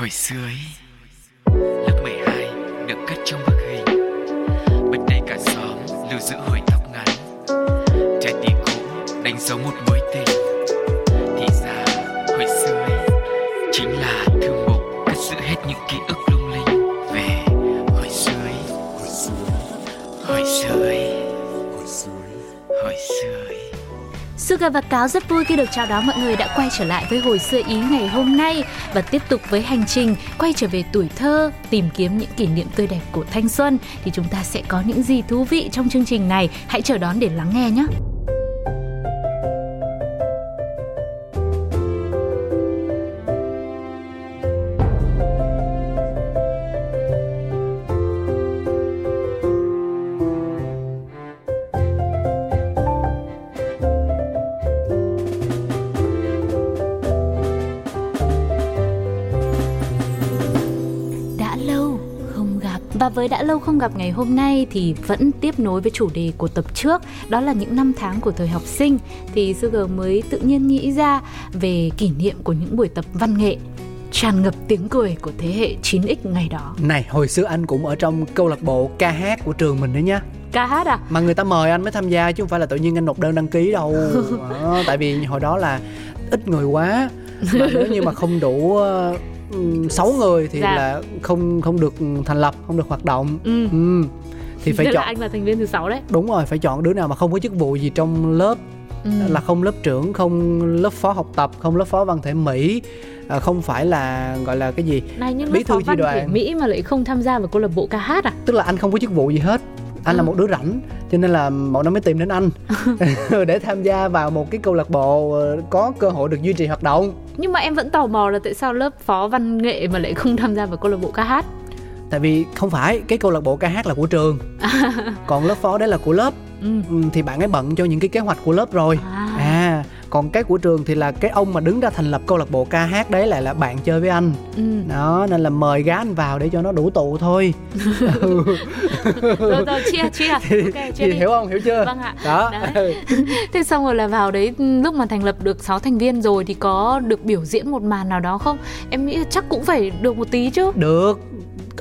Hồi xưa ấy, Lớp 12 được cất trong bức hình. Bên đây cả xóm lưu giữ hồi tóc ngắn. Trái tim cũ đánh dấu một mối tình. Thì ra, hồi xưa ấy, Chính là thư mục cất giữ hết những ký ức lung linh. Về hồi xưa ấy, Hồi xưa ấy, Hồi xưa ấy. Suga và Cáo rất vui khi được chào đón mọi người đã quay trở lại với hồi xưa ý ngày hôm nay và tiếp tục với hành trình quay trở về tuổi thơ, tìm kiếm những kỷ niệm tươi đẹp của thanh xuân thì chúng ta sẽ có những gì thú vị trong chương trình này. Hãy chờ đón để lắng nghe nhé. Với đã lâu không gặp ngày hôm nay thì vẫn tiếp nối với chủ đề của tập trước. Đó là những năm tháng của thời học sinh. Thì Sugar mới tự nhiên nghĩ ra về kỷ niệm của những buổi tập văn nghệ tràn ngập tiếng cười của thế hệ 9X ngày đó. Này, hồi xưa anh cũng ở trong câu lạc bộ ca hát của trường mình đấy nhá. Ca hát à? Mà người ta mời anh mới tham gia chứ không phải là tự nhiên anh nộp đơn đăng ký đâu. Đó, Tại vì hồi đó là ít người quá. Mà nếu như mà không đủ ờ, 6 người thì Dạ. là không không được thành lập, không được hoạt động Ừ. ừ. Thì phải Tức là chọn anh là thành viên thứ sáu đấy. Đúng rồi, phải chọn đứa nào mà không có chức vụ gì trong lớp Ừ. là không lớp trưởng không lớp phó học tập không lớp phó văn thể mỹ à, không phải là gọi là cái gì Này nhưng bí thư chi đoàn. Mỹ mà lại không tham gia vào câu lạc bộ ca hát à? tức là anh không có chức vụ gì hết anh là Ừ. một đứa rảnh cho nên là bọn nó mới tìm đến anh để tham gia vào một cái câu lạc bộ ờ, có cơ hội được duy trì hoạt động Nhưng mà em vẫn tò mò là tại sao lớp phó văn nghệ mà lại không tham gia vào câu lạc bộ ca hát? tại vì không phải cái câu lạc bộ ca hát là của trường còn lớp phó đấy là của lớp Ừ. Ừ, thì bạn ấy bận cho những cái kế hoạch của lớp rồi À. còn cái của trường thì là cái ông mà đứng ra thành lập câu lạc bộ ca hát đấy lại là bạn chơi với anh. Ừ. đó nên là mời gá anh vào để cho nó đủ tụ thôi. Ừ. rồi rồi chia chia. Thì, ok chia thì đi. hiểu không? Hiểu chưa? Vâng ạ. Đó. Đấy. thế xong rồi là vào đấy lúc mà thành lập được 6 thành viên rồi thì có được biểu diễn một màn nào đó không? Em nghĩ chắc cũng phải được một tí chứ. Được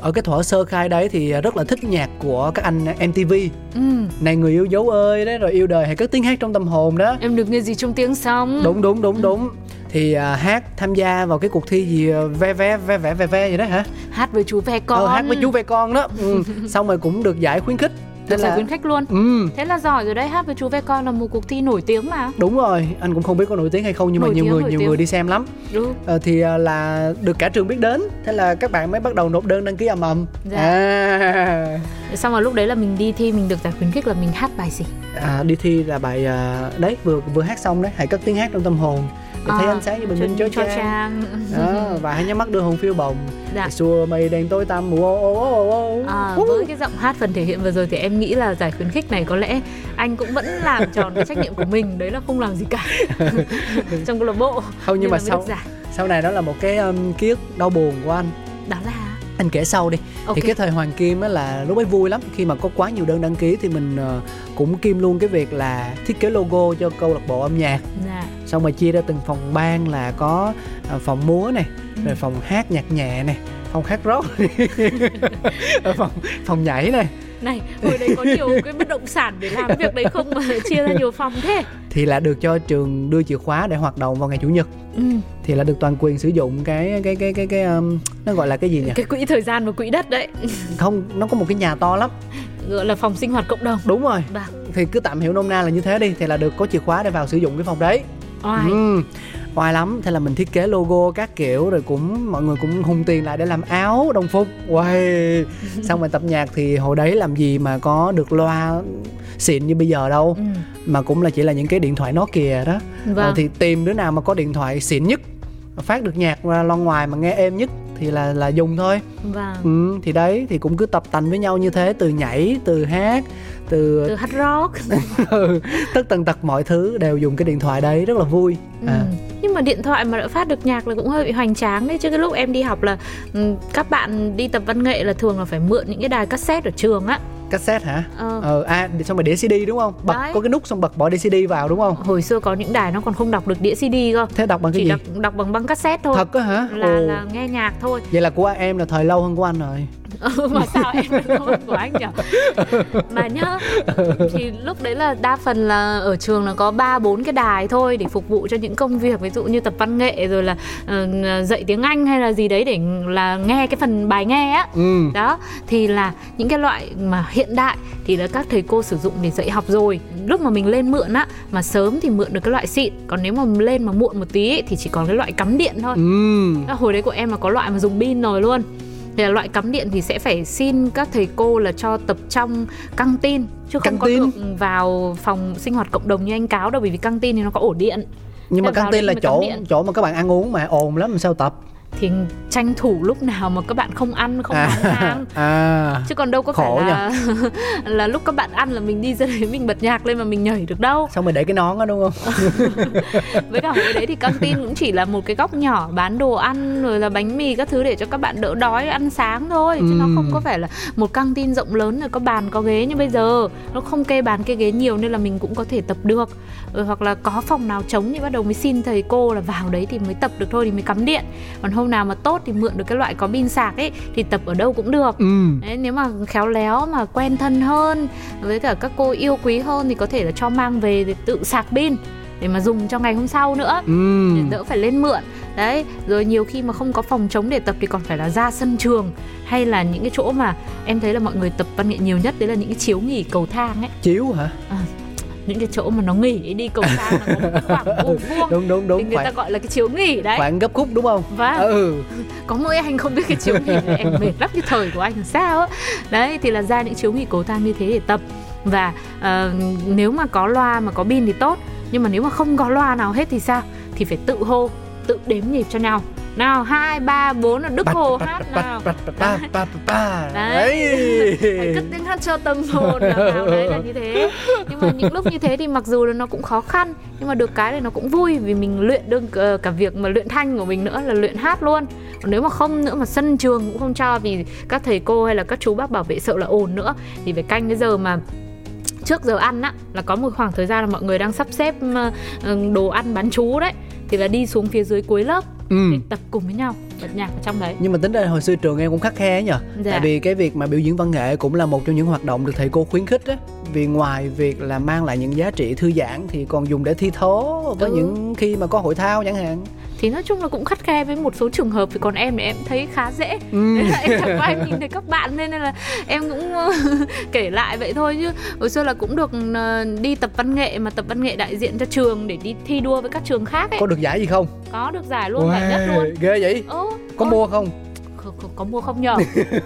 ở cái thuở sơ khai đấy thì rất là thích nhạc của các anh MTV ừ. này người yêu dấu ơi đấy rồi yêu đời hay cất tiếng hát trong tâm hồn đó. Em được nghe gì trong tiếng sóng? Đúng đúng đúng đúng. Thì à, hát tham gia vào cái cuộc thi gì à, ve ve ve ve ve ve gì đó hả? Hát với chú ve con. Ờ, hát với chú ve con đó. Ừ. xong rồi cũng được giải khuyến khích được giải là- khuyến khách luôn. Ừ. Thế là giỏi rồi đấy hát với chú ve con là một cuộc thi nổi tiếng mà. Đúng rồi anh cũng không biết có nổi tiếng hay không nhưng Nổi mà nhiều tiếng, người nhiều tiếng. người đi xem lắm. Đúng ờ, thì à, là được cả trường biết đến. Thế là các bạn mới bắt đầu nộp đơn đăng ký ầm ầm Dạ. à, xong rồi lúc đấy là mình đi thi mình được giải khuyến khích là mình hát bài gì? À, đi thi là bài à, đấy vừa vừa hát xong đấy hãy cất tiếng hát trong tâm hồn thấy À, ánh sáng như bình minh cho, chói chang. Trang đó và hãy nhắm mắt đưa hồn phiêu bồng. Dạ. Xua mây đèn tối tăm. Ô ô ô ô À, với cái giọng hát phần thể hiện vừa rồi thì em nghĩ là giải khuyến khích này có lẽ anh cũng vẫn làm tròn cái trách nhiệm của mình. Đấy là không làm gì cả. Trong câu lạc bộ. Không nhưng nên mà sau sau này đó là một cái um, ký ức đau buồn của anh. Đó là anh kể sau đi. Ok. thì cái thời hoàng kim á là lúc ấy vui lắm. Khi mà có quá nhiều đơn đăng ký thì mình ờ, cũng kim luôn cái việc là thiết kế logo cho câu lạc bộ âm nhạc. Dạ. Xong rồi chia ra từng phòng ban là có ờ, phòng múa này rồi phòng hát nhạc nhẹ này phòng hát rock Ờ, phòng phòng nhảy này. Này hồi đấy có nhiều cái bất động sản để làm việc đấy không? Mà chia ra nhiều phòng thế. Thì là được cho trường đưa chìa khóa để hoạt động vào ngày chủ nhật. Ừ. thì là được toàn quyền sử dụng cái cái cái cái cái um, nó gọi là cái gì nhỉ? Cái quỹ thời gian và quỹ đất đấy. Không nó có một cái nhà to lắm. Gọi là phòng sinh hoạt cộng đồng. Đúng rồi. Vâng. thì cứ tạm hiểu nôm na là như thế đi thì là được có chìa khóa để vào sử dụng cái phòng đấy. Oai. Ừ, oai lắm thế là mình thiết kế logo các kiểu rồi cũng mọi người cũng hùng tiền lại để làm áo đồng phục. Uầy. xong rồi tập nhạc thì hồi đấy làm gì mà có được loa xịn như bây giờ đâu. Ừ. mà cũng là chỉ là những cái điện thoại Nokia đó. Vâng. Ờ, thì tìm đứa nào mà có điện thoại xịn nhất phát được nhạc ra loa ngoài mà nghe êm nhất thì là là dùng thôi. Vâng. Ừ, thì đấy thì cũng cứ tập tành với nhau như thế từ nhảy từ hát từ từ hát rock. Ừ, tất tần tật mọi thứ đều dùng cái điện thoại đấy rất là vui. À, Ừ. Nhưng mà điện thoại mà đã phát được nhạc là cũng hơi bị hoành tráng đấy chứ cái lúc em đi học là ừ, các bạn đi tập văn nghệ là thường là phải mượn những cái đài cassette ở trường á cassette hả? Ờ. ờ à xong rồi đĩa cd đúng không? Bật Đấy. có cái nút xong bật bỏ đĩa cd vào đúng không? Hồi xưa có những đài nó còn không đọc được đĩa CD cơ. Thế đọc bằng cái chỉ gì? đọc, đọc bằng băng cassette thôi. Thật á hả? Là Ồ. là nghe nhạc thôi. Vậy là của em là thời lâu hơn của anh rồi Ừ, mà sao em hơn của anh nhỉ? Mà nhá thì lúc đấy là đa phần là ở trường là có ba bốn cái đài thôi để phục vụ cho những công việc ví dụ như tập văn nghệ rồi là ờ, dạy tiếng anh hay là gì đấy để là nghe cái phần bài nghe á. Ừ. Đó thì là những cái loại mà hiện đại thì là các thầy cô sử dụng để dạy học rồi. Lúc mà mình lên mượn á mà sớm thì mượn được cái loại xịn còn nếu mà lên mà muộn một tí ấy, thì chỉ còn cái loại cắm điện thôi. Ừ. Hồi đấy của em là có loại mà dùng pin rồi luôn thì là loại cắm điện thì sẽ phải xin các thầy cô là cho tập trong căng tin chứ không Căng có tin? được vào phòng sinh hoạt cộng đồng như anh cáo đâu bởi vì căng tin thì nó có ổ điện. Nhưng mà Thế vào căng tin là chỗ chỗ mà các bạn ăn uống mà ồn lắm làm sao tập thì tranh thủ lúc nào mà các bạn không ăn không bán hàng. à. Chứ còn đâu có phải là là lúc các bạn ăn là mình đi ra đấy mình bật nhạc lên mà mình nhảy được đâu. Xong rồi để cái nón đó đúng không? Với cả hồi đấy thì căng tin cũng chỉ là một cái góc nhỏ bán đồ ăn rồi là bánh mì các thứ để cho các bạn đỡ đói ăn sáng thôi. Chứ nó Ừm. không có phải là một căng tin rộng lớn rồi có bàn có ghế như bây giờ. Nó không kê bàn kê ghế nhiều nên là mình cũng có thể tập được rồi hoặc là có phòng nào trống thì bắt đầu mới xin thầy cô là vào đấy thì mới tập được thôi thì mới cắm điện. Còn hôm nào mà tốt thì mượn được cái loại có pin sạc ấy thì tập ở đâu cũng được. Ừ. Đấy, nếu mà khéo léo mà quen thân hơn với cả các cô yêu quý hơn thì có thể là cho mang về để tự sạc pin để mà dùng cho ngày hôm sau nữa. Ừ. Để đỡ phải lên mượn. Đấy rồi nhiều khi mà không có phòng trống để tập thì còn phải là ra sân trường hay là những cái chỗ mà em thấy là mọi người tập văn nghệ nhiều nhất đấy là những cái chiếu nghỉ cầu thang ấy. Chiếu hả những cái chỗ mà nó nghỉ đi cầu thang là có một cái khoảng vuông vuông đúng đúng thì đúng người ta khoảng gọi là cái chiếu nghỉ đấy. khoảng gấp khúc đúng không? Vâng. ừ. Có mỗi anh không biết cái chiếu nghỉ này em mệt lắm cái thời của anh làm sao đấy thì là ra những chiếu nghỉ cầu thang như thế để tập. Và ờ, nếu mà có loa mà có pin thì tốt. Nhưng mà nếu mà không có loa nào hết thì sao? Thì phải tự hô tự đếm nhịp cho nhau nào hai ba bốn là đức hồ hát nào. ba, ba, ba. Đấy. Phải cất tiếng hát cho tâm hồn là vào đấy là như thế. Nhưng mà những lúc như thế thì mặc dù là nó cũng khó khăn nhưng mà được cái là nó cũng vui vì mình luyện được ờ, cả việc mà luyện thanh của mình nữa là luyện hát luôn. Còn nếu mà không nữa mà sân trường cũng không cho vì các thầy cô hay là các chú bác bảo vệ sợ là ồn nữa. Thì phải canh cái giờ mà trước giờ ăn á là có một khoảng thời gian là mọi người đang sắp xếp ờ, đồ ăn bán chú đấy thì là đi xuống phía dưới cuối lớp ừ. tập cùng với nhau bật nhạc ở trong đấy nhưng mà tính ra hồi xưa trường em cũng khắc khe nhờ Dạ. tại vì cái việc mà biểu diễn văn nghệ cũng là một trong những hoạt động được thầy cô khuyến khích á vì ngoài việc là mang lại những giá trị thư giãn thì còn dùng để thi thố với Ừ. những khi mà có hội thao chẳng hạn thì nói chung là cũng khắt khe với một số trường hợp thì còn em thì em thấy khá dễ. Ừ. Thế là em chẳng có ai nhìn thấy các bạn nên là em cũng ờ, kể lại vậy thôi chứ. Hồi xưa là cũng được ờ, đi tập văn nghệ mà tập văn nghệ đại diện cho trường để đi thi đua với các trường khác ấy. Có được giải gì không? Có được giải luôn giải nhất luôn. ghê vậy. Ồ, có. mua không có, mua không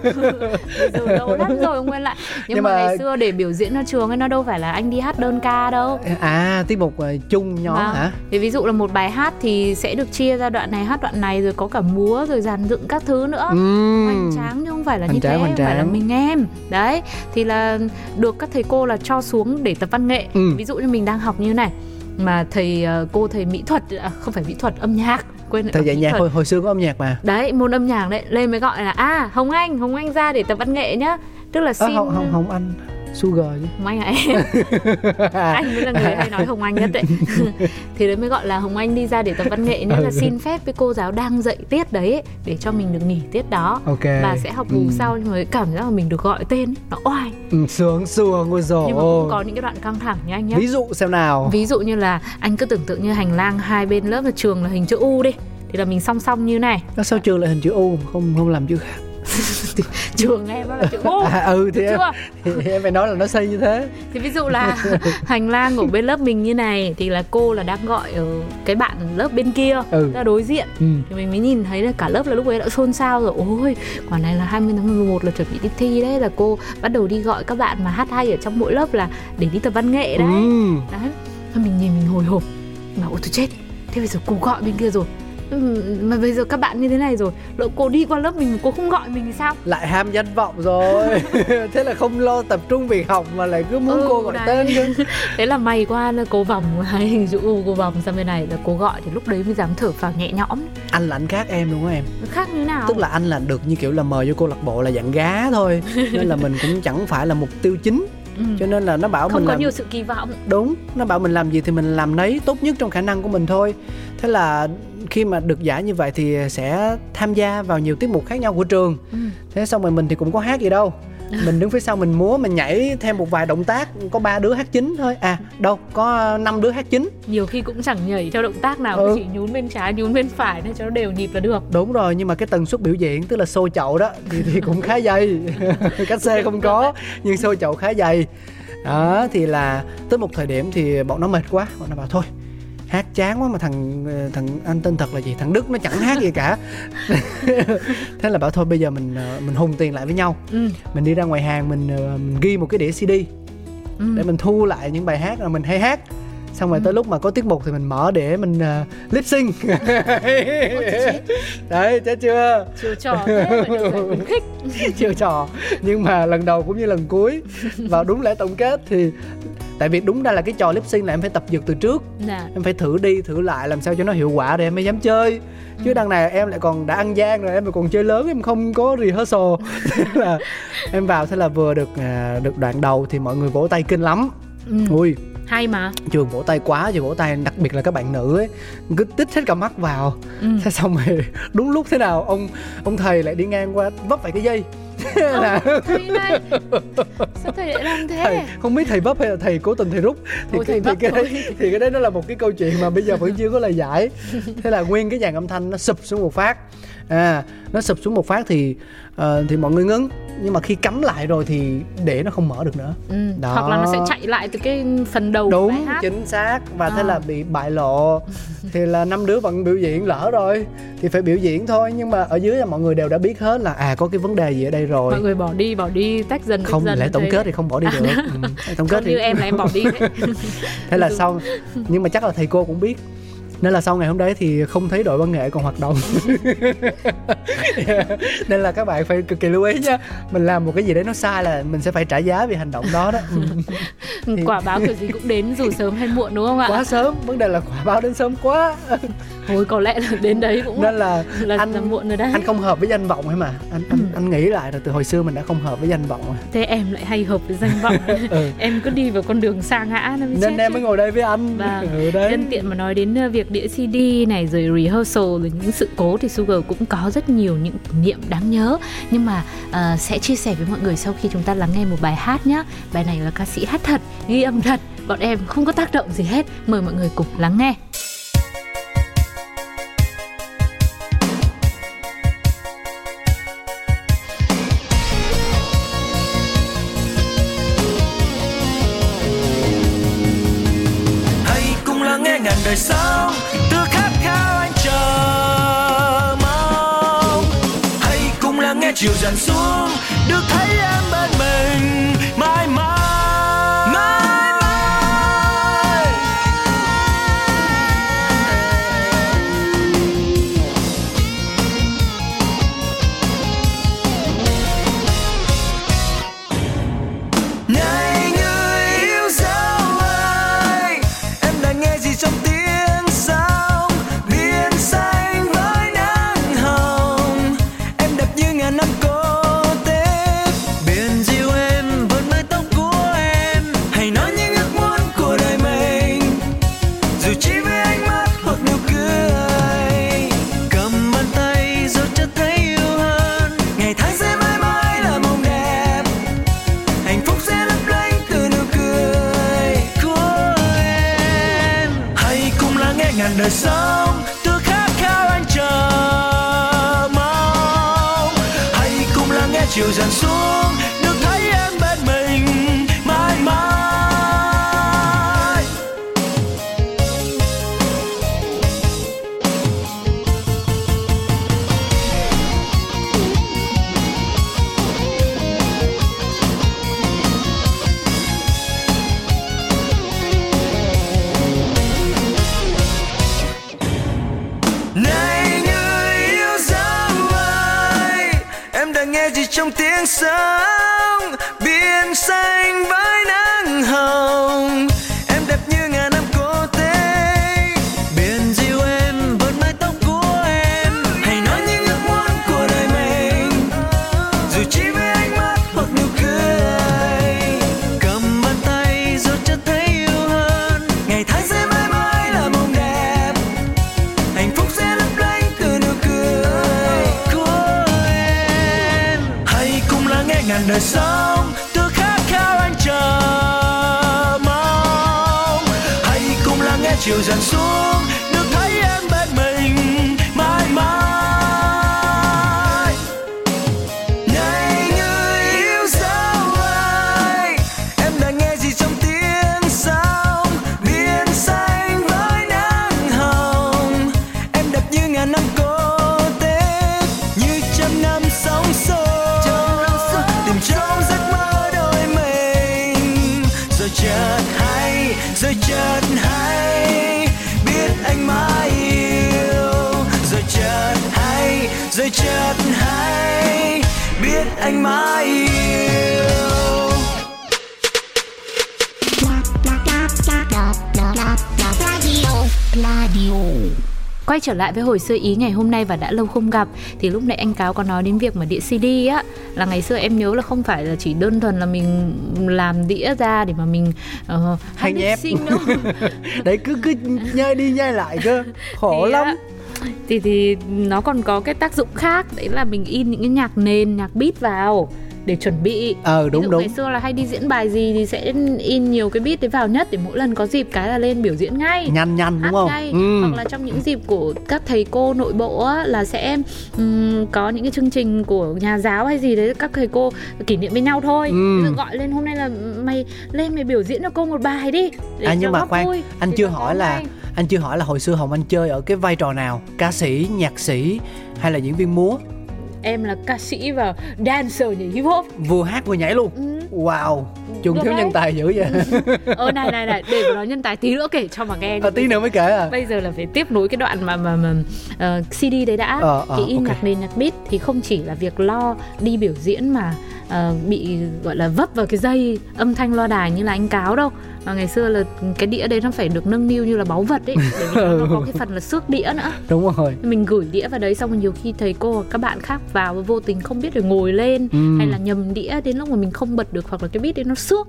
bây giờ lâu lắm rồi không quên lại nhưng, Nhưng mà, mà- ngày xưa để biểu diễn ở trường ấy nó đâu phải là anh đi hát đơn ca đâu à tiết mục ờ, chung nhóm Vâng. hả thì ví dụ là một bài hát thì sẽ được chia ra đoạn này hát đoạn này rồi có cả múa rồi dàn dựng các thứ nữa ừ. hoành tráng chứ không phải là Hoành như tráng, thế hoành không phải là tráng. mình em đấy thì là được các thầy cô là cho xuống để tập văn nghệ Ừ. ví dụ như mình đang học như này mà thầy ờ, cô thầy mỹ thuật à, không phải mỹ thuật âm nhạc quên dạy mỹ nhạc hồi, hồi xưa có âm nhạc mà. Đấy môn âm nhạc đấy lên mới gọi là à hồng anh hồng anh ra để tập văn nghệ nhá. Tức là à, xin không không không anh sugar chứ. Hồng Anh à em Anh mới là người hay nói Hồng Anh nhất đấy. Thì đấy mới gọi là Hồng Anh đi ra để tập văn nghệ Nên là xin phép với cô giáo đang dạy tiết đấy ấy, Để cho mình được nghỉ tiết đó. Ok. Và sẽ học bù Ừ. sau Nhưng mà cảm giác là mình được gọi tên ấy, Nó oai. Ừ, sướng sướng ôi rồi. Nhưng mà cũng có những cái đoạn căng thẳng nha anh nhé ví dụ xem nào. Ví dụ như là anh cứ tưởng tượng như hành lang hai bên lớp là trường là hình chữ U đi. Thì là mình song song như này. Nó sao trường lại hình chữ U không không làm chữ khác Trường em nó là chữ U à, ừ thì em, thì em phải nói là nó xây như thế. Thì ví dụ là hành lang của bên lớp mình như này Thì là cô là đang gọi ở cái bạn lớp bên kia Ừ. Ra đối diện. Ừ. thì mình mới nhìn thấy là cả lớp là lúc ấy đã xôn xao rồi. Ôi quả này là 20 tháng 11 là chuẩn bị đi thi đấy là cô bắt đầu đi gọi các bạn mà hát hay ở trong mỗi lớp là để đi tập văn nghệ đấy. Ừ. đấy. Mình nhìn mình hồi hộp. Mà ôi tôi chết. Thế bây giờ cô gọi bên kia rồi ừ, mà bây giờ các bạn như thế này rồi. Lỡ cô đi qua lớp mình mà cô không gọi mình thì sao? Lại ham danh vọng rồi. Thế là không lo tập trung việc học mà lại cứ muốn Ừ, cô gọi đấy. tên. Cơ thế là may qua là cô vòng hay hình dụ "Ừ, cô vòng sang bên này là cô gọi thì lúc đấy mới dám thở phào nhẹ nhõm. Anh là anh khác em đúng không em? Khác như nào? Tức là anh là được như kiểu là mời vô câu lạc bộ là dạng gá thôi. Nên là mình cũng chẳng phải là mục tiêu chính. Ừ. cho nên là nó bảo không mình có làm nhiều sự kỳ vọng. Đúng nó bảo mình làm gì thì mình làm nấy tốt nhất trong khả năng của mình thôi. Thế là khi mà được giải như vậy thì sẽ tham gia vào nhiều tiết mục khác nhau của trường. Ừ. thế xong rồi mình thì cũng có hát gì đâu. Mình đứng phía sau mình múa mình nhảy thêm một vài động tác có ba đứa hát chính thôi. À đâu có năm đứa hát chính. Nhiều khi cũng chẳng nhảy theo động tác nào Ừ. chỉ nhún bên trái nhún bên phải nên cho nó đều nhịp là được. Đúng rồi nhưng mà cái tần suất biểu diễn tức là xô chậu đó thì, thì cũng khá dày. Cách xe không có nhưng xô chậu khá dày. Đó thì là tới một thời điểm thì bọn nó mệt quá bọn nó bảo thôi hát chán quá mà thằng thằng anh tên thật là gì? Thằng đức nó chẳng hát gì cả. Thế là bảo thôi bây giờ mình ờ, mình hùng tiền lại với nhau. Ừ. mình đi ra ngoài hàng mình, ờ, mình ghi một cái đĩa cd Ừ. để mình thu lại những bài hát mà mình hay hát. Xong rồi Ừ. tới lúc mà có tiết mục thì mình mở để mình uh, lip sync. Đấy chết chưa? Chiều trò thế khuyến khích. Chiều trò. Nhưng mà lần đầu cũng như lần cuối. Vào đúng lễ tổng kết thì tại vì đúng ra là cái trò lip sync là em phải tập dượt từ trước. Dạ. Em phải thử đi thử lại làm sao cho nó hiệu quả để em mới dám chơi. Chứ Ừ. đằng này em lại còn đã ăn gian rồi em lại còn chơi lớn em không có rehearsal. Thế là em vào thế là vừa được à, được đoạn đầu thì mọi người vỗ tay kinh lắm. Ừ. ui hay mà. Trường vỗ tay quá trường vỗ tay đặc biệt là các bạn nữ ấy cứ tích hết cả mắt vào. Ừ. thế xong rồi đúng lúc thế nào ông ông thầy lại đi ngang qua vấp phải cái dây. Là thầy này sao thầy lại làm thế? Thầy không biết thầy vấp hay là thầy cố tình thầy rút. Thì, thầy cái, thì vấp cái đấy thì cái đấy nó là một cái câu chuyện mà bây giờ vẫn chưa có lời giải. Thế là nguyên cái dàn âm thanh nó sụp xuống một phát à nó sụp xuống một phát thì ờ, thì mọi người ngưng nhưng mà khi cắm lại rồi thì để nó không mở được nữa ừ. Đó. hoặc là nó sẽ chạy lại từ cái phần đầu của bài đúng hát chính xác và thế À. là bị bại lộ thì là năm đứa vẫn biểu diễn lỡ rồi thì phải biểu diễn thôi nhưng mà ở dưới là mọi người đều đã biết hết là à có cái vấn đề gì ở đây rồi mọi người bỏ đi bỏ đi tách dần tách không dần như tổng thế. kết thì không bỏ đi được ừ. tổng kết không thì như em là em bỏ đi thế là sau nhưng mà chắc là thầy cô cũng biết nên là sau ngày hôm đấy thì không thấy đội văn nghệ còn hoạt động. Nên là các bạn phải cực kỳ lưu ý nha mình làm một cái gì đấy nó sai là mình sẽ phải trả giá vì hành động đó đó. Ừ. quả báo kiểu gì cũng đến dù sớm hay muộn đúng không ạ? Quá sớm vấn đề là quả báo đến sớm quá. Thôi có lẽ là đến đấy cũng nên là là, anh- là muộn rồi đấy. anh không hợp với danh vọng hay mà. Anh anh, Ừ. anh nghĩ lại rồi từ hồi xưa mình đã không hợp với danh vọng rồi. Thế em lại hay hợp với danh vọng. Ừ. em cứ đi vào con đường xa ngã mới nên chết em chứ. mới ngồi đây với anh. Vâng. ừ, đấy. Nhân tiện mà nói đến ờ, việc đĩa CD này rồi rehearsal rồi những sự cố thì Sugar cũng có rất nhiều những kỷ niệm đáng nhớ nhưng mà uh, sẽ chia sẻ với mọi người sau khi chúng ta lắng nghe một bài hát nhé. Bài này là ca sĩ hát thật, ghi âm thật, bọn em không có tác động gì hết. Mời mọi người cùng lắng nghe. cùng lắng nghe ngàn đời sống chiều dần xuống được thấy em bên rồi chợt hay biết anh mãi yêu. Rồi chợt hay rồi chợt hay biết anh mãi yêu. Quay trở lại với hồi xưa ý ngày hôm nay và đã lâu không gặp thì lúc nãy anh cáo có nói đến việc mà đĩa CD á là ngày xưa em nhớ là không phải là chỉ đơn thuần là mình làm đĩa ra để mà mình uh, Hay nhép. đấy cứ cứ nhai đi nhai lại cơ. Khổ Thì lắm. Á, thì thì nó còn có cái tác dụng khác đấy là mình in những cái nhạc nền nhạc beat vào để chuẩn bị ờ Ví đúng dụ đúng ngày xưa là hay đi diễn bài gì thì sẽ in nhiều cái beat đấy vào nhất để mỗi lần có dịp cái là lên biểu diễn ngay nhanh nhanh hát đúng không ngay ừ. hoặc là trong những dịp của các thầy cô nội bộ á, là sẽ ừm, có những cái chương trình của nhà giáo hay gì đấy các thầy cô kỷ niệm với nhau thôi Ừ. Gọi lên hôm nay là mày lên mày biểu diễn cho cô một bài đi để À, nhưng mà khoan, vui. anh Thì chưa hỏi là ngay. anh chưa hỏi là hồi xưa hồng anh chơi ở cái vai trò nào ca sĩ nhạc sĩ hay là diễn viên múa em là ca sĩ và dancer nhảy hip hop. Vừa hát vừa nhảy luôn. Ừ. wow. Chung thiếu đấy. nhân tài dữ vậy. Ờ này này này để nói nhân tài tí nữa kể cho mà nghe à, tí nữa mới kể à. Bây giờ là phải tiếp nối cái đoạn mà mà, mà uh, CD đấy đã. Ờ, ờ, thì in ok. nhạc nền nhạc beat thì không chỉ là việc lo đi biểu diễn mà ờ, bị gọi là vấp vào cái dây âm thanh loa đài như là anh cáo đâu. Mà ngày xưa là cái đĩa đấy nó phải được nâng niu như là báu vật ấy bởi vì nó, có cái phần là xước đĩa nữa. Đúng rồi. Mình gửi đĩa vào đấy xong rồi nhiều khi thầy cô hoặc các bạn khác vào vô tình không biết rồi ngồi lên Ừ. hay là nhầm đĩa đến lúc mà mình không bật được hoặc là cái beat đấy nó xước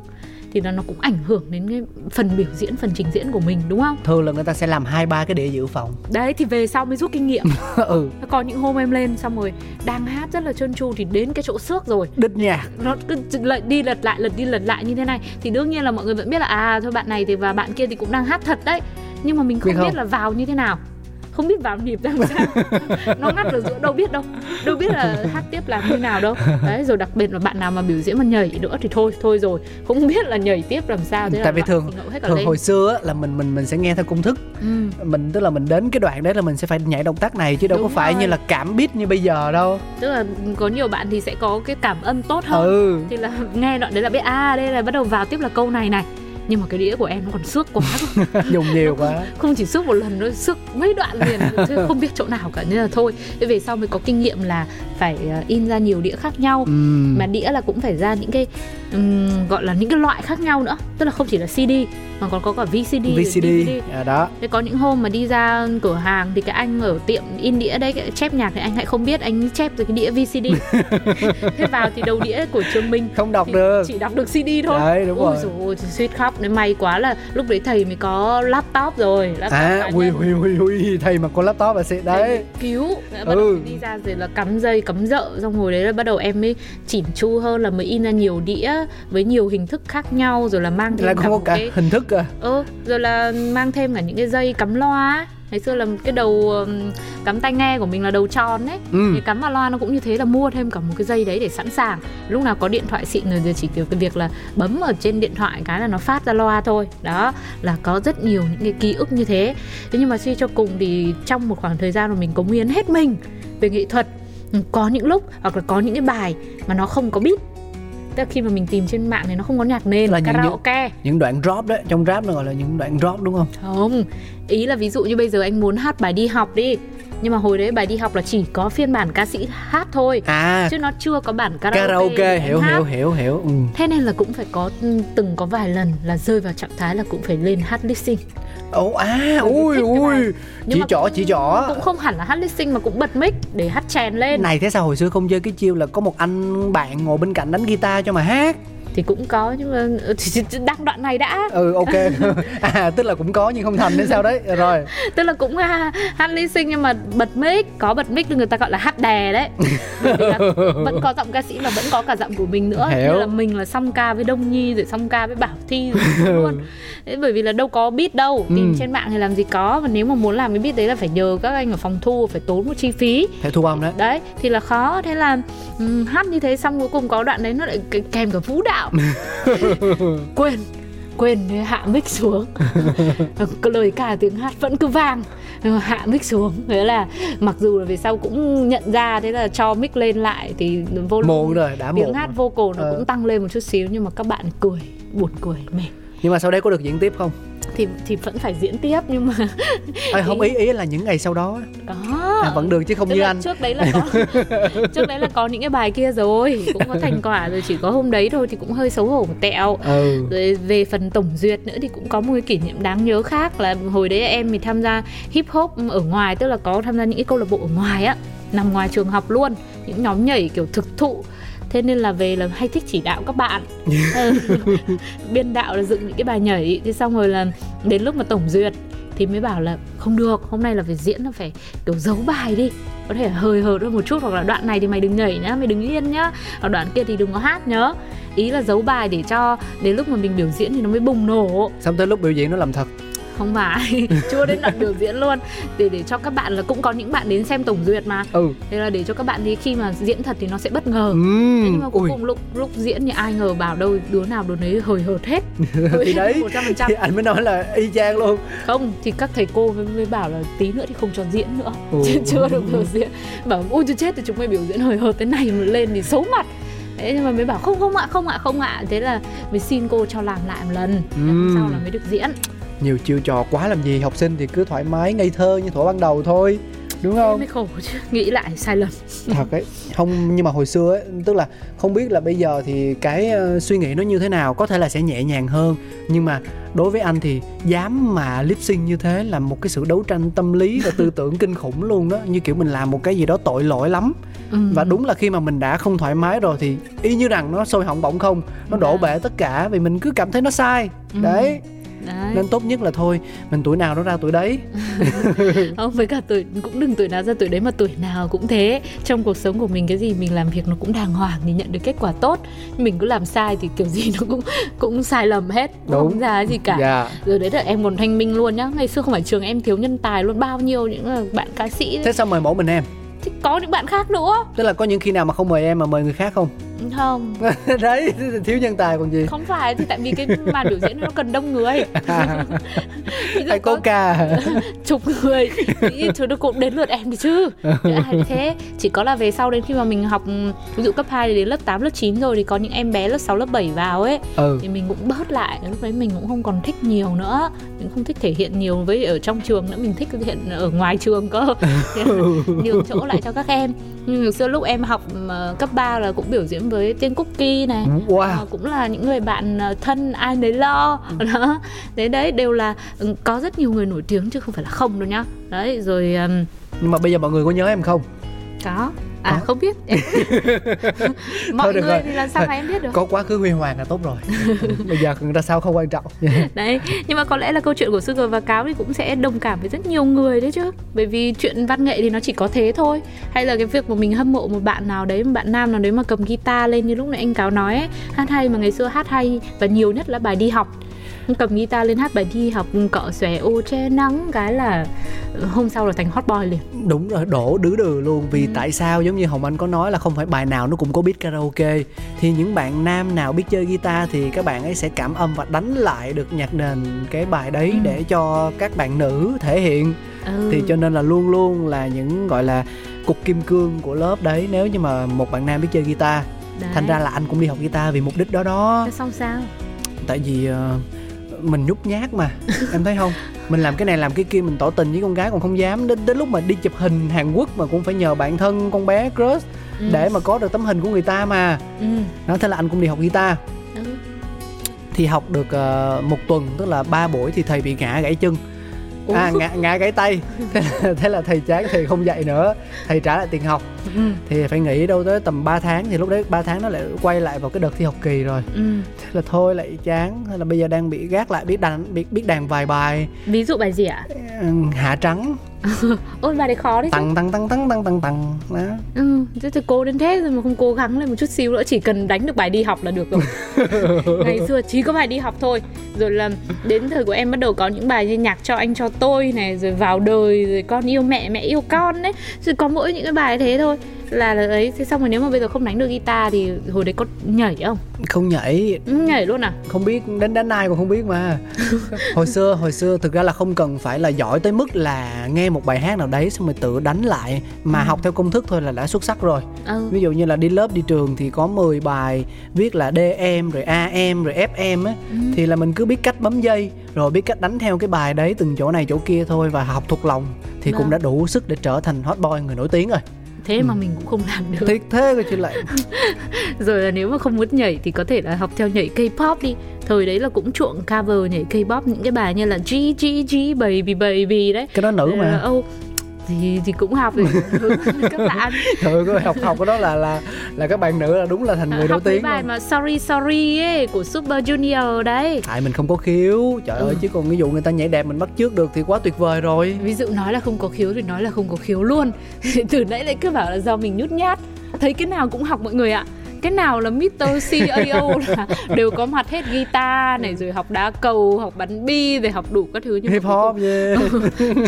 thì là nó cũng ảnh hưởng đến cái phần biểu diễn phần trình diễn của mình đúng không? Thường là người ta sẽ làm hai ba cái đĩa dự phòng. Đấy thì về sau mới rút kinh nghiệm. Ừ. Có những hôm em lên xong rồi đang hát rất là trơn tru thì đến cái chỗ xước rồi. Đích nhạc. Nó cứ lật đi lật lại lật đi lật lại như thế này. Thì đương nhiên là mọi người vẫn biết là à thôi bạn này thì và bạn kia thì cũng đang hát thật đấy. Nhưng mà mình không Biết biết, không? là vào như thế nào không biết vào nhịp ra làm sao nó ngắt ở giữa đâu biết đâu. Đâu biết là hát tiếp làm như nào đâu. Đấy rồi đặc biệt là bạn nào mà biểu diễn mà nhảy nữa thì thôi thôi rồi. Không biết là nhảy tiếp làm sao. Thế tại vì thường thường lên. hồi xưa á, là mình mình mình sẽ nghe theo công thức. Ừ. mình tức là mình đến cái đoạn đấy là mình sẽ phải nhảy động tác này chứ đâu Đúng có phải rồi. như là cảm beat như bây giờ đâu. Tức là có nhiều bạn thì sẽ có cái cảm âm tốt hơn. Ừ. Thì là nghe đoạn đấy là biết à đây là bắt đầu vào tiếp là câu này này nhưng mà cái đĩa của em nó còn xước quá dùng nhiều quá. không chỉ xước một lần nó xước mấy đoạn liền chứ không biết chỗ nào cả. Nên là thôi thế về sau mới có kinh nghiệm là phải ờ, in ra nhiều đĩa khác nhau Ừm. mà đĩa là cũng phải ra những cái ừm, gọi là những cái loại khác nhau nữa tức là không chỉ là CD mà còn có cả VCD, VCD DVD. à, đó Thế có những hôm mà đi ra cửa hàng thì cái anh ở tiệm in đĩa đấy chép nhạc thì anh lại không biết anh chép rồi cái đĩa VCD. Thế vào thì đầu đĩa của trường mình không đọc được chỉ đọc được CD thôi. Đấy, đúng Ôi rồi. ôi, suýt khóc nên may quá là lúc đấy thầy mới có laptop rồi. Laptop à ui ui ui ui thầy mà có laptop là sẽ đấy cứu bắt Ừ. đầu đi ra rồi là cắm dây cắm dợ xong rồi đấy là bắt đầu em mới chỉn chu hơn là mới in ra nhiều đĩa với nhiều hình thức khác nhau rồi là mang thêm là có cả cái hình thức à ừ rồi là mang thêm cả những cái dây cắm loa ấy. ngày xưa là cái đầu cắm tai nghe của mình là đầu tròn ấy. Ừ. thì cắm vào loa nó cũng như thế là mua thêm cả một cái dây đấy để sẵn sàng. Lúc nào có điện thoại xịn rồi thì chỉ kiểu cái việc là bấm ở trên điện thoại cái là nó phát ra loa thôi. Đó là có rất nhiều những cái ký ức như thế. Thế nhưng mà suy cho cùng thì trong một khoảng thời gian mà mình cống hiến hết mình về nghệ thuật có những lúc hoặc là có những cái bài mà nó không có beat. Tức là khi mà mình tìm trên mạng thì nó không có nhạc nền Là những- karaoke. những đoạn drop đấy trong rap nó gọi là những đoạn drop đúng không? Không. Ý là ví dụ như bây giờ anh muốn hát bài đi học đi nhưng mà hồi đấy bài đi học là chỉ có phiên bản ca sĩ hát thôi à. chứ nó chưa có bản karaoke, karaoke hiểu hiểu hiểu hiểu. Ừ. thế nên là cũng phải có ừ, từng có vài lần là rơi vào trạng thái là cũng phải lên hát lip sync Ồ à Bởi vì ui ui. Chỉ trỏ chỉ trỏ. cũng không hẳn là hát lip sync mà cũng bật mic để hát chèn lên. Này thế sao hồi xưa không chơi cái chiêu là có một anh bạn ngồi bên cạnh đánh guitar cho mà hát thì cũng có nhưng mà ừ, đang đoạn này đã. Ừ ok. À tức là cũng có nhưng không thành đến sao đấy. Rồi. Tức là cũng ha, hát lip sync nhưng mà bật mic có bật mic người ta gọi là hát đè đấy. Vẫn có giọng ca sĩ mà vẫn có cả giọng của mình nữa. Hiểu. như là mình là song ca với đông nhi rồi song ca với bảo thi rồi luôn. Thế bởi vì là đâu có beat đâu tìm Ừ. trên mạng thì làm gì có. Và nếu mà muốn làm cái beat đấy là phải nhờ các anh ở phòng thu phải tốn một chi phí. Phải thu âm đấy. Đấy thì là khó. Thế là ừm, hát như thế xong cuối cùng có đoạn đấy nó lại kèm cả vũ đạo quên quên thế hạ mic xuống. Cái lời ca tiếng hát vẫn cứ vang. Hạ mic xuống thế là mặc dù là về sau cũng nhận ra thế là cho mic lên lại thì volume muộn rồi đã tiếng hát vocal nó Ờ. cũng tăng lên một chút xíu nhưng mà các bạn cười buồn cười mệt. Nhưng mà sau đấy có được diễn tiếp không thì thì vẫn phải diễn tiếp nhưng mà à, không? Ý ý là những ngày sau đó có. À, vẫn được chứ không Tức như anh. trước đấy là có trước đấy là có những cái bài kia rồi cũng có thành quả rồi chỉ có hôm đấy thôi thì cũng hơi xấu hổ một tẹo. Ừ. Rồi về phần tổng duyệt nữa thì cũng có một cái kỷ niệm đáng nhớ khác là hồi đấy em mình tham gia hip hop ở ngoài tức là có tham gia những cái câu lạc bộ ở ngoài á nằm ngoài trường học luôn. Những nhóm nhảy kiểu thực thụ thế nên là về là hay thích chỉ đạo các bạn. Ừ. biên đạo là dựng những cái bài nhảy thế xong rồi là đến lúc mà tổng duyệt thì mới bảo là không được hôm nay là phải diễn là phải kiểu giấu bài đi. Có thể hời hợt hơn một chút hoặc là đoạn này thì mày đừng nhảy nhá mày đừng yên nhá. Ở đoạn kia thì đừng có hát nhớ. Ý là giấu bài để cho đến lúc mà mình biểu diễn thì nó mới bùng nổ. Xong tới lúc biểu diễn nó làm thật không phải chưa đến đoạn biểu diễn luôn. Để để cho các bạn là cũng có những bạn đến xem tổng duyệt mà. Ừ. Thế là để cho các bạn thì khi mà diễn thật thì nó sẽ bất ngờ. Ừ Thế nhưng mà cuối ui. cùng lúc lúc diễn thì ai ngờ bảo đâu đứa nào đứa nấy hời hợt hết. Thì đấy một trăm phần trăm. thì anh mới nói là y chang luôn. Không thì các thầy cô mới, mới bảo là tí nữa thì không cho diễn nữa. Ừ. chứ chưa được biểu diễn. Bảo ôi tôi chết thì chúng mày biểu diễn hời hợt thế này mà lên thì xấu mặt. Thế nhưng mà mới bảo không không ạ không ạ không ạ. Thế là mới xin cô cho làm lại một lần. Hôm Ừ. sau là mới được diễn nhiều chiêu trò quá làm gì học sinh thì cứ thoải mái ngây thơ như thuở ban đầu thôi. Đúng không? Mới khổ chứ nghĩ lại sai lầm. Thật ấy không nhưng mà hồi xưa ấy tức là không biết là bây giờ thì cái ờ, suy nghĩ nó như thế nào có thể là sẽ nhẹ nhàng hơn. Nhưng mà đối với anh thì dám mà lip sync như thế là một cái sự đấu tranh tâm lý và tư tưởng kinh khủng luôn đó. Như kiểu mình làm một cái gì đó tội lỗi lắm. Ừ. và đúng là khi mà mình đã không thoải mái rồi thì y như rằng nó sôi hỏng bỏng không nó đổ À. bể tất cả vì mình cứ cảm thấy nó sai. Ừ. đấy Đấy. nên tốt nhất là thôi mình tuổi nào nó ra tuổi đấy. Không với cả tuổi cũng đừng tuổi nào ra tuổi đấy mà tuổi nào cũng thế. Trong cuộc sống của mình cái gì mình làm việc nó cũng đàng hoàng thì nhận được kết quả tốt. Mình cứ làm sai thì kiểu gì nó cũng cũng sai lầm hết Đúng. không? Ra gì cả. Dạ. Rồi đấy là em còn thanh minh luôn nhá. Ngày xưa không phải trường em thiếu nhân tài luôn bao nhiêu những là bạn ca sĩ. Thế sao mời mẫu mình em? Thì có những bạn khác nữa. Tức là có những khi nào mà không mời em mà mời người khác không không. Đấy thiếu nhân tài còn gì? Không phải thì tại vì cái màn biểu diễn nó cần đông người. Hay có ca chục người. Thì thôi nó cũng đến lượt em thì chứ. Ai thế. Chỉ có là về sau đến khi mà mình học ví dụ cấp 2 đến lớp 8, lớp 9 rồi thì có những em bé lớp 6, lớp 7 vào ấy. Ừ. Thì mình cũng bớt lại. Lúc đấy mình cũng không còn thích nhiều nữa. Mình không thích thể hiện nhiều với ở trong trường nữa. Mình thích thể hiện ở ngoài trường cơ. Nhường chỗ lại cho các em. Nhưng xưa lúc em học ờ, cấp 3 là cũng biểu diễn với tiên Cookie này. Wow. Ờ, cũng là những người bạn ờ, thân ai nấy lo. Đó. Đấy đấy đều là ừ, có rất nhiều người nổi tiếng chứ không phải là không đâu nhá. Đấy rồi ừm, nhưng mà bây giờ mọi người có nhớ em không? Có à Có. không biết. Mọi người rồi. thì làm sao mà em biết được? Có quá khứ huy hoàng là tốt rồi. Bây giờ người ta sao không quan trọng. Đấy nhưng mà có lẽ là câu chuyện của Sugar và Cáo thì cũng sẽ đồng cảm với rất nhiều người đấy chứ. Bởi vì chuyện văn nghệ thì nó chỉ có thế thôi. Hay là cái việc mà mình hâm mộ một bạn nào đấy một bạn nam nào đấy mà cầm guitar lên như lúc nãy anh Cáo nói ấy, hát hay mà ngày xưa hát hay và nhiều nhất là bài đi học cầm guitar lên hát bài đi học cọ xòe ô che nắng cái là hôm sau là thành hot boy liền đúng rồi đổ đứ đừ luôn vì Ừ. tại sao giống như hồng anh có nói là không phải bài nào nó cũng có beat karaoke thì những bạn nam nào biết chơi guitar thì các bạn ấy sẽ cảm âm và đánh lại được nhạc nền cái bài đấy Ừ. để cho các bạn nữ thể hiện ừ. thì cho nên là luôn luôn là những gọi là cục kim cương của lớp đấy nếu như mà một bạn nam biết chơi guitar Đấy. thành ra là anh cũng đi học guitar vì mục đích đó đó Thế xong sao tại vì ờ, mình nhút nhát mà em thấy không mình làm cái này làm cái kia mình tỏ tình với con gái còn không dám đến đến lúc mà đi chụp hình Hàn Quốc mà cũng phải nhờ bạn thân con bé crush ừ. để mà có được tấm hình của người ta mà ừ. đó thế là anh cũng đi học guitar Ừ. thì học được ờ, một tuần tức là ba buổi thì thầy bị ngã gãy chân à ngã, ngã gãy tay. Thế là, thế là thầy chán thầy không dạy nữa. Thầy trả lại tiền học. Ừ. thì phải nghỉ đâu tới tầm 3 tháng. Thì lúc đấy 3 tháng nó lại quay lại vào cái đợt thi học kỳ rồi. Ừ. thế là thôi lại chán. Thế là bây giờ đang bị gác lại biết đàn biết biết đàn vài bài. Ví dụ bài gì ạ? Hạ trắng ôi bài đấy khó đấy tăng tăng tăng tăng tăng tăng tăng. Đó. Ừ thế thì cố đến thế rồi mà không cố gắng lên một chút xíu nữa chỉ cần đánh được bài đi học là được rồi. Ngày xưa chỉ có bài đi học thôi. Rồi là đến thời của em bắt đầu có những bài như nhạc cho anh cho tôi này rồi vào đời rồi con yêu mẹ mẹ yêu con đấy rồi có mỗi những cái bài thế thôi là là ấy thế xong rồi nếu mà bây giờ không đánh được guitar thì hồi đấy có nhảy không? Không nhảy. Nhảy luôn à? Không biết đến đến nay còn không biết mà. Hồi xưa hồi xưa thực ra là không cần phải là giỏi tới mức là nghe một bài hát nào đấy xong rồi tự đánh lại mà Ừ. học theo công thức thôi là đã xuất sắc rồi. Ừ. Ví dụ như là đi lớp đi trường thì có 10 bài viết là DM rồi AM rồi FM á. Ừ. thì là mình cứ biết cách bấm dây rồi biết cách đánh theo cái bài đấy từng chỗ này chỗ kia thôi và học thuộc lòng thì cũng Vâng. đã đủ sức để trở thành hot boy người nổi tiếng rồi thế mà Ừ. mình cũng không làm được. Tiếc thế cơ chứ lại. Rồi là nếu mà không muốn nhảy thì có thể là học theo nhảy K-pop đi. Thời đấy là cũng chuộng cover nhảy K-pop những cái bài như là G G G baby baby đấy. Cái đó nữ Ờ, mà. Âu thì thì cũng học hướng dẫn các bạn. Trời ơi học học cái đó là là là các bạn nữ là đúng là thành người nổi học mấy tiếng bài luôn. mà sorry sorry ấy của Super Junior đấy. Tại mình không có khiếu. Trời Ừ. ơi chứ còn ví dụ người ta nhảy đẹp mình bắt chước được thì quá tuyệt vời rồi. Ví dụ nói là không có khiếu thì nói là không có khiếu luôn. Từ nãy lại cứ bảo là do mình nhút nhát. Thấy cái nào cũng học mọi người ạ cái nào là Mr. CAO là đều có mặt hết guitar này rồi học đá cầu học bắn bi rồi học đủ các thứ nhưng mà hip hop yeah.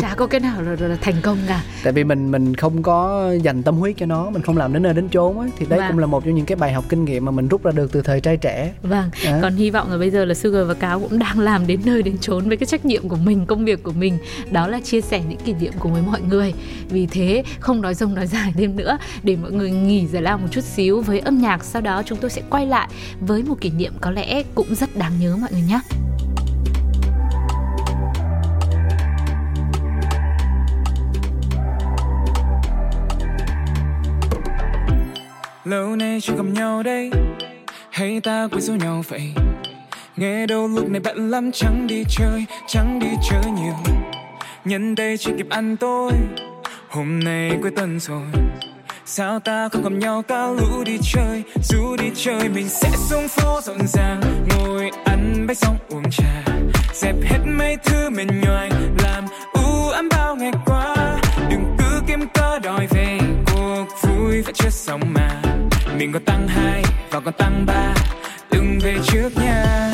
chả có cái nào là, là, là thành công cả tại vì mình mình không có dành tâm huyết cho nó mình không làm đến nơi đến chốn á thì đấy Vâng. cũng là một trong những cái bài học kinh nghiệm mà mình rút ra được từ thời trai trẻ Vâng, Đó. còn hy vọng là bây giờ là Sugar và Cáo cũng đang làm đến nơi đến chốn với cái trách nhiệm của mình, công việc của mình Đó là chia sẻ những kỷ niệm cùng với mọi người Vì thế không nói rông nói dài thêm nữa Để mọi người nghỉ giải lao một chút xíu với âm nhạc sau đó chúng tôi sẽ quay lại với một kỷ niệm có lẽ cũng rất đáng nhớ mọi người nhé. Lâu nay chưa gặp nhau đây Hay ta quên số nhau vậy? Nghe đâu lúc này bận lắm Chẳng đi chơi, chẳng đi chơi nhiều. Nhân đây chưa kịp ăn tối Hôm nay cuối tuần rồi. Sao ta không gặp nhau cả lũ đi chơi, Dù đi chơi mình sẽ xuống phố rộn ràng, Ngồi ăn bánh xong uống trà. Dẹp hết mấy thứ mệt nhoài, Làm u ám bao ngày qua. Đừng cứ kiếm cớ đòi về, Cuộc vui vẫn chưa xong mà. Mình còn tăng hai và còn tăng ba, Đừng về trước nha.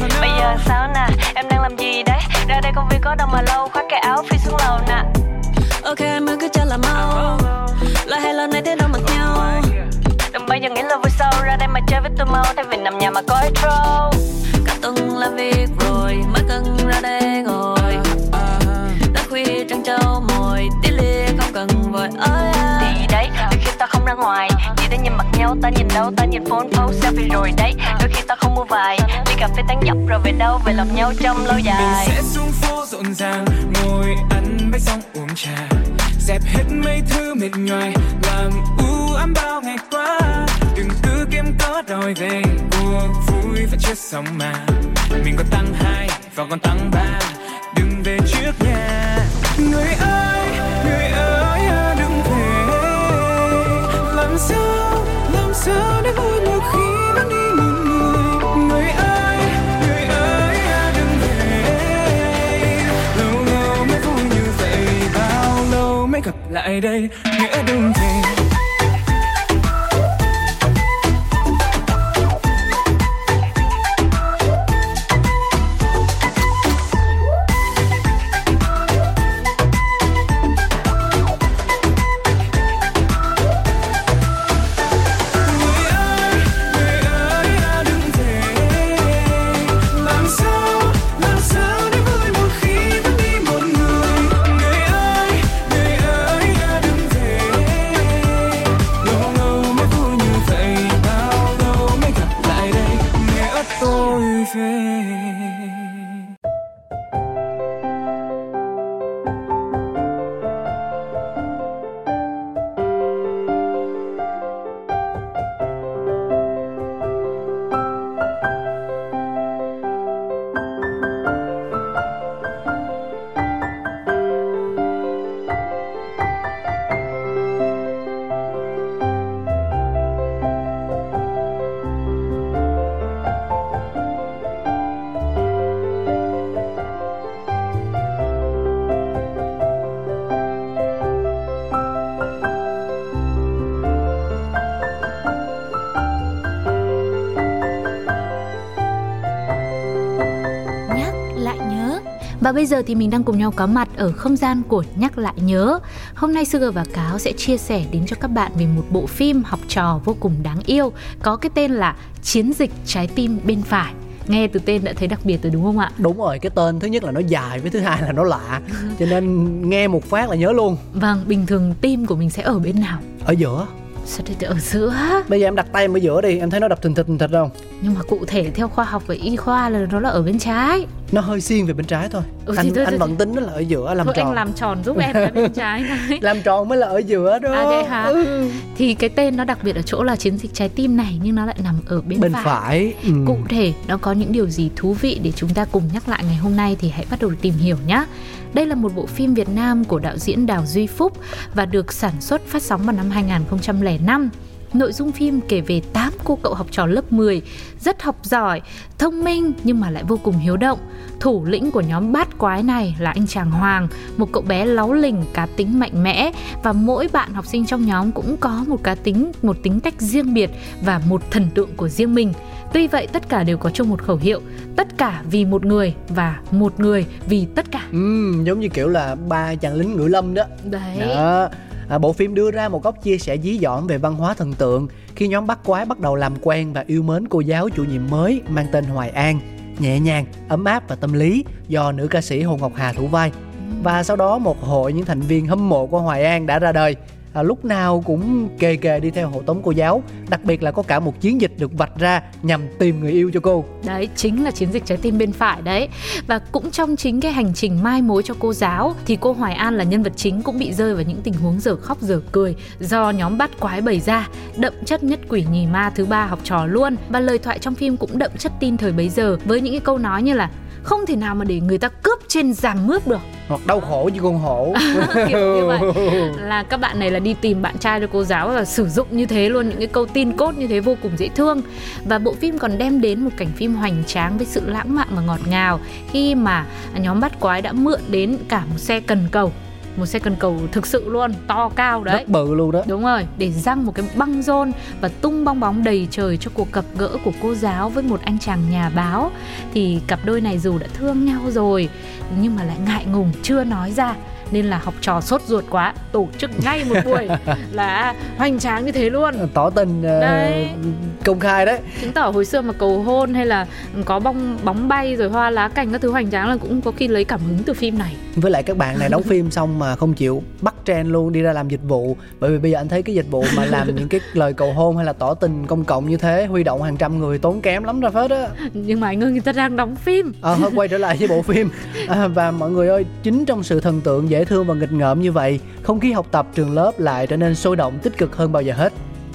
Đi sao nào Bây giờ sao nè, em đang làm gì đấy? Ra đây công viên có đâu mà lâu Khoác cái áo phi xuống lầu nè. Ok mới cứ cho là mau. Lại hay lần này thế đâu mặc nhau. Đừng bao giờ nghĩ là vui sâu Ra đây mà chơi với tôi mau Thay vì nằm nhà mà coi troll. Cả tuần làm việc rồi Mới cần ra đây ngồi. Đã khuya trăng trâu mồi Tí lia không cần vội. Ơi. Thì đấy, đôi khi ta không ra ngoài chỉ nhìn mặt nhau, ta nhìn đâu Ta nhìn phone post selfie rồi đấy. Đôi khi ta không mua vài Đi cà phê tán dọc rồi về đâu Về lòng nhau trong lâu dài. Mình sẽ xuống phố rộn ràng Ngồi ăn bánh xong uống trà. Dẹp hết mấy thứ mệt nhoài Làm u ám bao ngày qua. Đừng cứ kiếm cớ đòi về Cuộc vui vẫn chưa xong mà. Mình còn tăng hai và còn tăng ba Đừng về trước nhà Người ơi, người ơi làm sao làm sao để vui được khi vẫn đi một người người ơi người ơi à, đừng về. Lâu lâu mới vui như vậy, bao lâu mới gặp lại đây? Nghĩa đừng về. Bây giờ thì mình đang cùng nhau có mặt ở không gian của nhắc lại nhớ. Hôm nay Sugar và Cáo sẽ chia sẻ đến cho các bạn về một bộ phim học trò vô cùng đáng yêu có cái tên là Chiến dịch trái tim bên phải. Nghe từ tên đã thấy đặc biệt rồi đúng không ạ? Đúng rồi cái tên thứ nhất là nó dài với thứ hai là nó lạ cho nên nghe một phát là nhớ luôn. Vâng bình thường tim của mình sẽ ở bên nào? Ở giữa. Sao đây ở giữa bây giờ em đặt tay em ở giữa đi em thấy nó đập thình thịch thình thịch không? Nhưng mà cụ thể theo khoa học và y khoa là nó là ở bên trái nó hơi xiên về bên trái thôi Ừ, anh thôi, anh vẫn tính nó là ở giữa làm thôi tròn anh làm tròn giúp em là bên trái này làm tròn mới là ở giữa đó À, hả? Ừ. thì cái tên nó đặc biệt ở chỗ là chiến dịch trái tim này nhưng nó lại nằm ở bên, bên phải. phải ừ. Cụ thể nó có những điều gì thú vị để chúng ta cùng nhắc lại ngày hôm nay thì hãy bắt đầu tìm hiểu nhé. Đây là một bộ phim Việt Nam của đạo diễn Đào Duy Phúc và được sản xuất phát sóng vào năm 2005. Nội dung phim kể về 8 cô cậu học trò lớp 10 rất học giỏi, thông minh nhưng mà lại vô cùng hiếu động. Thủ lĩnh của nhóm bát quái này là anh chàng Hoàng, một cậu bé láu lình, cá tính mạnh mẽ và mỗi bạn học sinh trong nhóm cũng có một cá tính, một tính cách riêng biệt và một thần tượng của riêng mình. Tuy vậy tất cả đều có chung một khẩu hiệu, tất cả vì một người và một người vì tất cả. ừ, giống như kiểu là ba chàng lính ngự lâm đó Đấy. đó à, bộ phim đưa ra một góc chia sẻ dí dỏm về văn hóa thần tượng khi nhóm bắt quái bắt đầu làm quen và yêu mến cô giáo chủ nhiệm mới mang tên Hoài An. Nhẹ nhàng ấm áp và tâm lý do nữ ca sĩ Hồ Ngọc Hà thủ vai. Và sau đó một hội những thành viên hâm mộ của Hoài An đã ra đời à, lúc nào cũng kề kề đi theo hộ tống cô giáo đặc biệt là có cả một chiến dịch được vạch ra nhằm tìm người yêu cho cô. Đấy chính là chiến dịch trái tim bên phải đấy. Và cũng trong chính cái hành trình mai mối cho cô giáo Thì cô Hoài An là nhân vật chính cũng bị rơi vào những tình huống giờ khóc giờ cười Do nhóm bắt quái bày ra Đậm chất nhất quỷ nhì ma thứ ba học trò luôn. Và lời thoại trong phim cũng đậm chất tin thời bấy giờ Với những cái câu nói như là không thể nào mà để người ta cướp trên giàn mướp được. Hoặc đau khổ như con hổ. Kiểu như vậy. Là các bạn này là đi tìm bạn trai cho cô giáo và sử dụng như thế luôn những cái câu tin cốt như thế vô cùng dễ thương. Và bộ phim còn đem đến một cảnh phim hoành tráng với sự lãng mạn và ngọt ngào khi mà nhóm bắt quái đã mượn đến cả một xe cần cầu một xe cần cầu thực sự luôn to cao đấy. Rất bự luôn đó. Đúng rồi, để răng một cái băng rôn và tung bong bóng đầy trời cho cuộc gặp gỡ của cô giáo với một anh chàng nhà báo. Thì cặp đôi này dù đã thương nhau rồi nhưng mà lại ngại ngùng chưa nói ra nên là học trò sốt ruột quá tổ chức ngay một buổi là hoành tráng như thế luôn. Tỏ tình Đấy. công khai đấy. Chứng tỏ hồi xưa mà cầu hôn hay là có bong bóng bay rồi hoa lá cành các thứ hoành tráng là cũng có khi lấy cảm hứng từ phim này. Với lại các bạn này đóng phim xong mà không chịu bắt trend luôn đi ra làm dịch vụ. Bởi vì bây giờ anh thấy cái dịch vụ mà làm những cái lời cầu hôn hay là tỏ tình công cộng như thế huy động hàng trăm người tốn kém lắm ra phết á. Nhưng mà người ta đang đóng phim. Ờ thôi quay trở lại với bộ phim. À, và mọi người ơi chính trong sự thần tượng dễ thương và nghịch ngợm như vậy không khí học tập trường lớp lại trở nên sôi động tích cực hơn bao giờ hết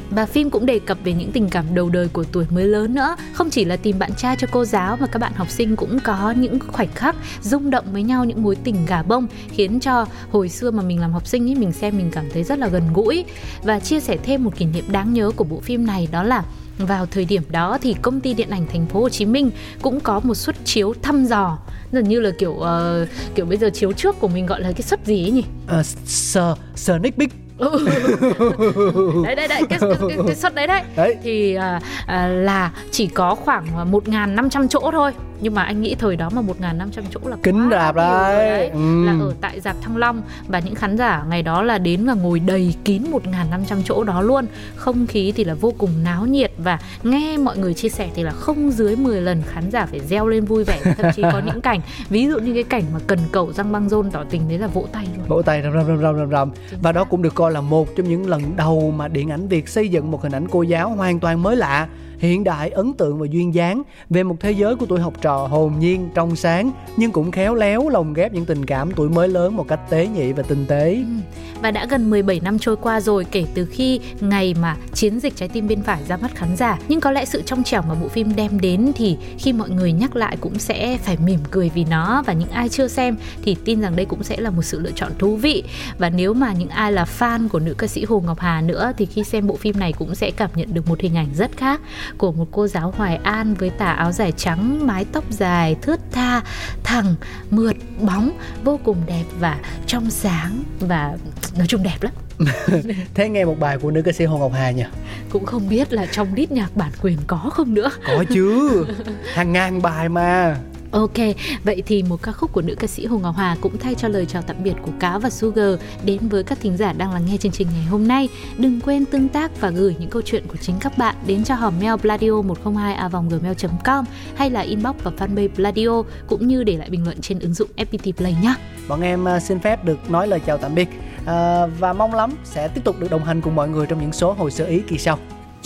và phim cũng đề cập về những tình cảm đầu đời của tuổi mới lớn nữa. Không chỉ là tìm bạn trai cho cô giáo mà các bạn học sinh cũng có những khoảnh khắc rung động với nhau những mối tình gà bông Khiến cho hồi xưa mà mình làm học sinh ấy mình xem mình cảm thấy rất là gần gũi. Và chia sẻ thêm một kỷ niệm đáng nhớ của bộ phim này đó là vào thời điểm đó thì công ty điện ảnh thành phố Hồ Chí Minh cũng có một suất chiếu thăm dò. Gần như là kiểu uh, kiểu bây giờ chiếu trước của mình gọi là cái suất gì ấy nhỉ? uh, sờ sneak peek Ừ. đấy đấy đấy cái, cái, cái, cái suất đấy đấy, Đấy. thì à, à, là chỉ có khoảng 1.500 chỗ thôi nhưng mà anh nghĩ thời đó mà 1.500 chỗ là Kính rạp rồi đấy. Ừ. là ở tại dạp Thăng Long và những khán giả ngày đó là đến và ngồi đầy kín 1.500 chỗ đó luôn. Không khí thì là vô cùng náo nhiệt và nghe mọi người chia sẻ thì là không dưới 10 lần khán giả phải reo lên vui vẻ. Thậm chí có những cảnh ví dụ như cái cảnh mà cần cầu răng băng rôn tỏ tình đấy là vỗ tay luôn. Vỗ tay rầm rầm rầm rầm rầm rầm. Và đó cũng được coi là một trong những lần đầu mà điện ảnh Việt xây dựng một hình ảnh cô giáo hoàn toàn mới lạ hiện đại, ấn tượng và duyên dáng về một thế giới của tuổi học trò hồn nhiên, trong sáng, nhưng cũng khéo léo lồng ghép những tình cảm tuổi mới lớn một cách tế nhị và tinh tế ừ, Và đã gần 17 năm trôi qua rồi, kể từ khi ngày mà chiến dịch trái tim bên phải ra mắt khán giả. Nhưng có lẽ sự trong trẻo mà bộ phim đem đến thì khi mọi người nhắc lại cũng sẽ phải mỉm cười vì nó và những ai chưa xem thì tin rằng đây cũng sẽ là một sự lựa chọn thú vị. Và nếu mà những ai là fan của nữ ca sĩ Hồ Ngọc Hà nữa thì khi xem bộ phim này cũng sẽ cảm nhận được một hình ảnh rất khác của một cô giáo Hoài An với tà áo dài trắng, mái tóc dài, thướt tha, thẳng, mượt, bóng, vô cùng đẹp và trong sáng và nói chung đẹp lắm. thế nghe một bài của nữ ca sĩ Hồ Ngọc Hà nhỉ Cũng không biết là trong đít nhạc bản quyền có không nữa. có chứ hàng ngàn bài mà Ok, vậy thì một ca khúc của nữ ca sĩ Hồ Ngọc Hà cũng thay cho lời chào tạm biệt của Cá và Sugar đến với các thính giả đang lắng nghe chương trình ngày hôm nay. Đừng quên tương tác và gửi những câu chuyện của chính các bạn đến cho hòm mail bladio 102 a gmail.com hay là inbox vào fanpage Bladio cũng như để lại bình luận trên ứng dụng FPT Play nhé. bọn em à, xin phép được nói lời chào tạm biệt à, và mong lắm sẽ tiếp tục được đồng hành cùng mọi người trong những số hồi sơ ý kỳ sau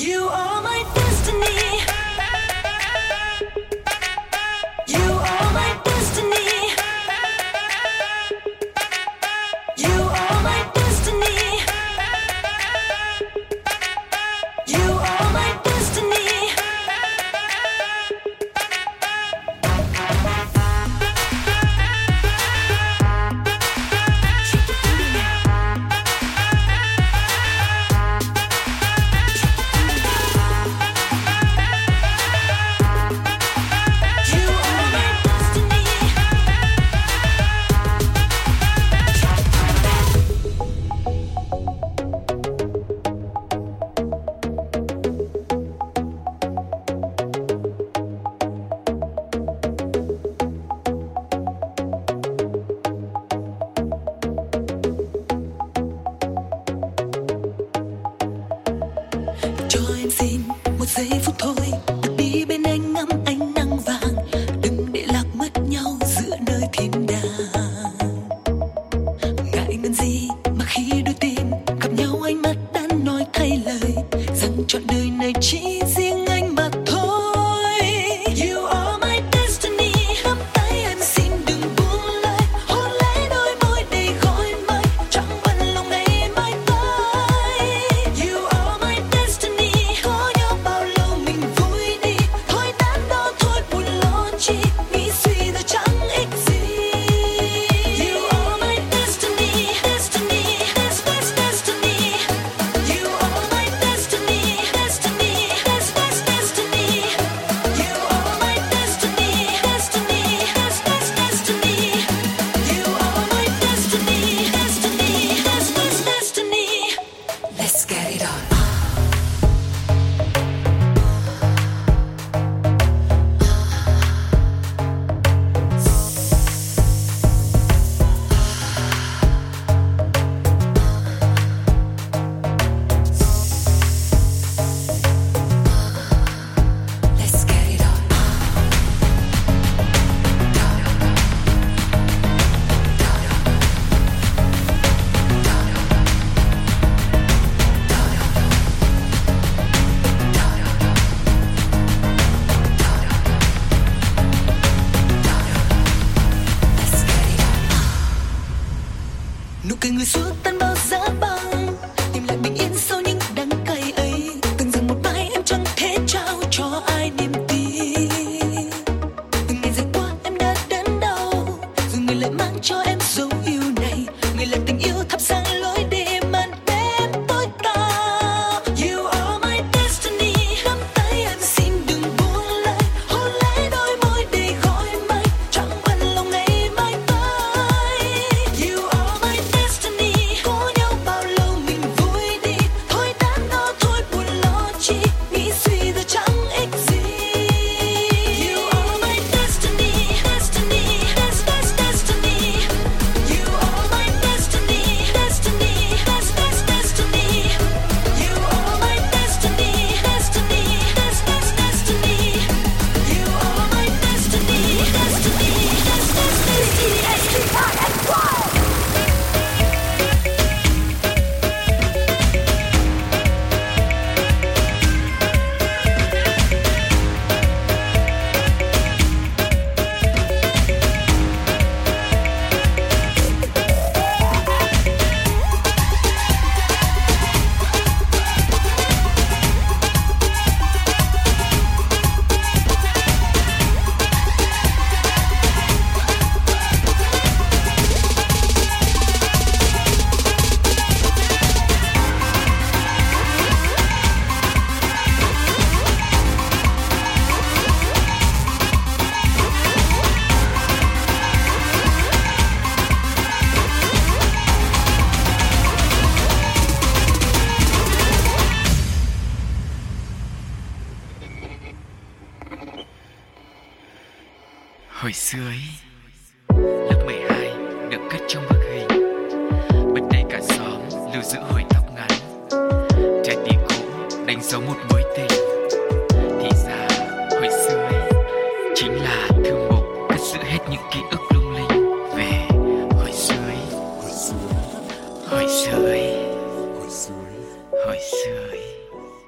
You are my destiny.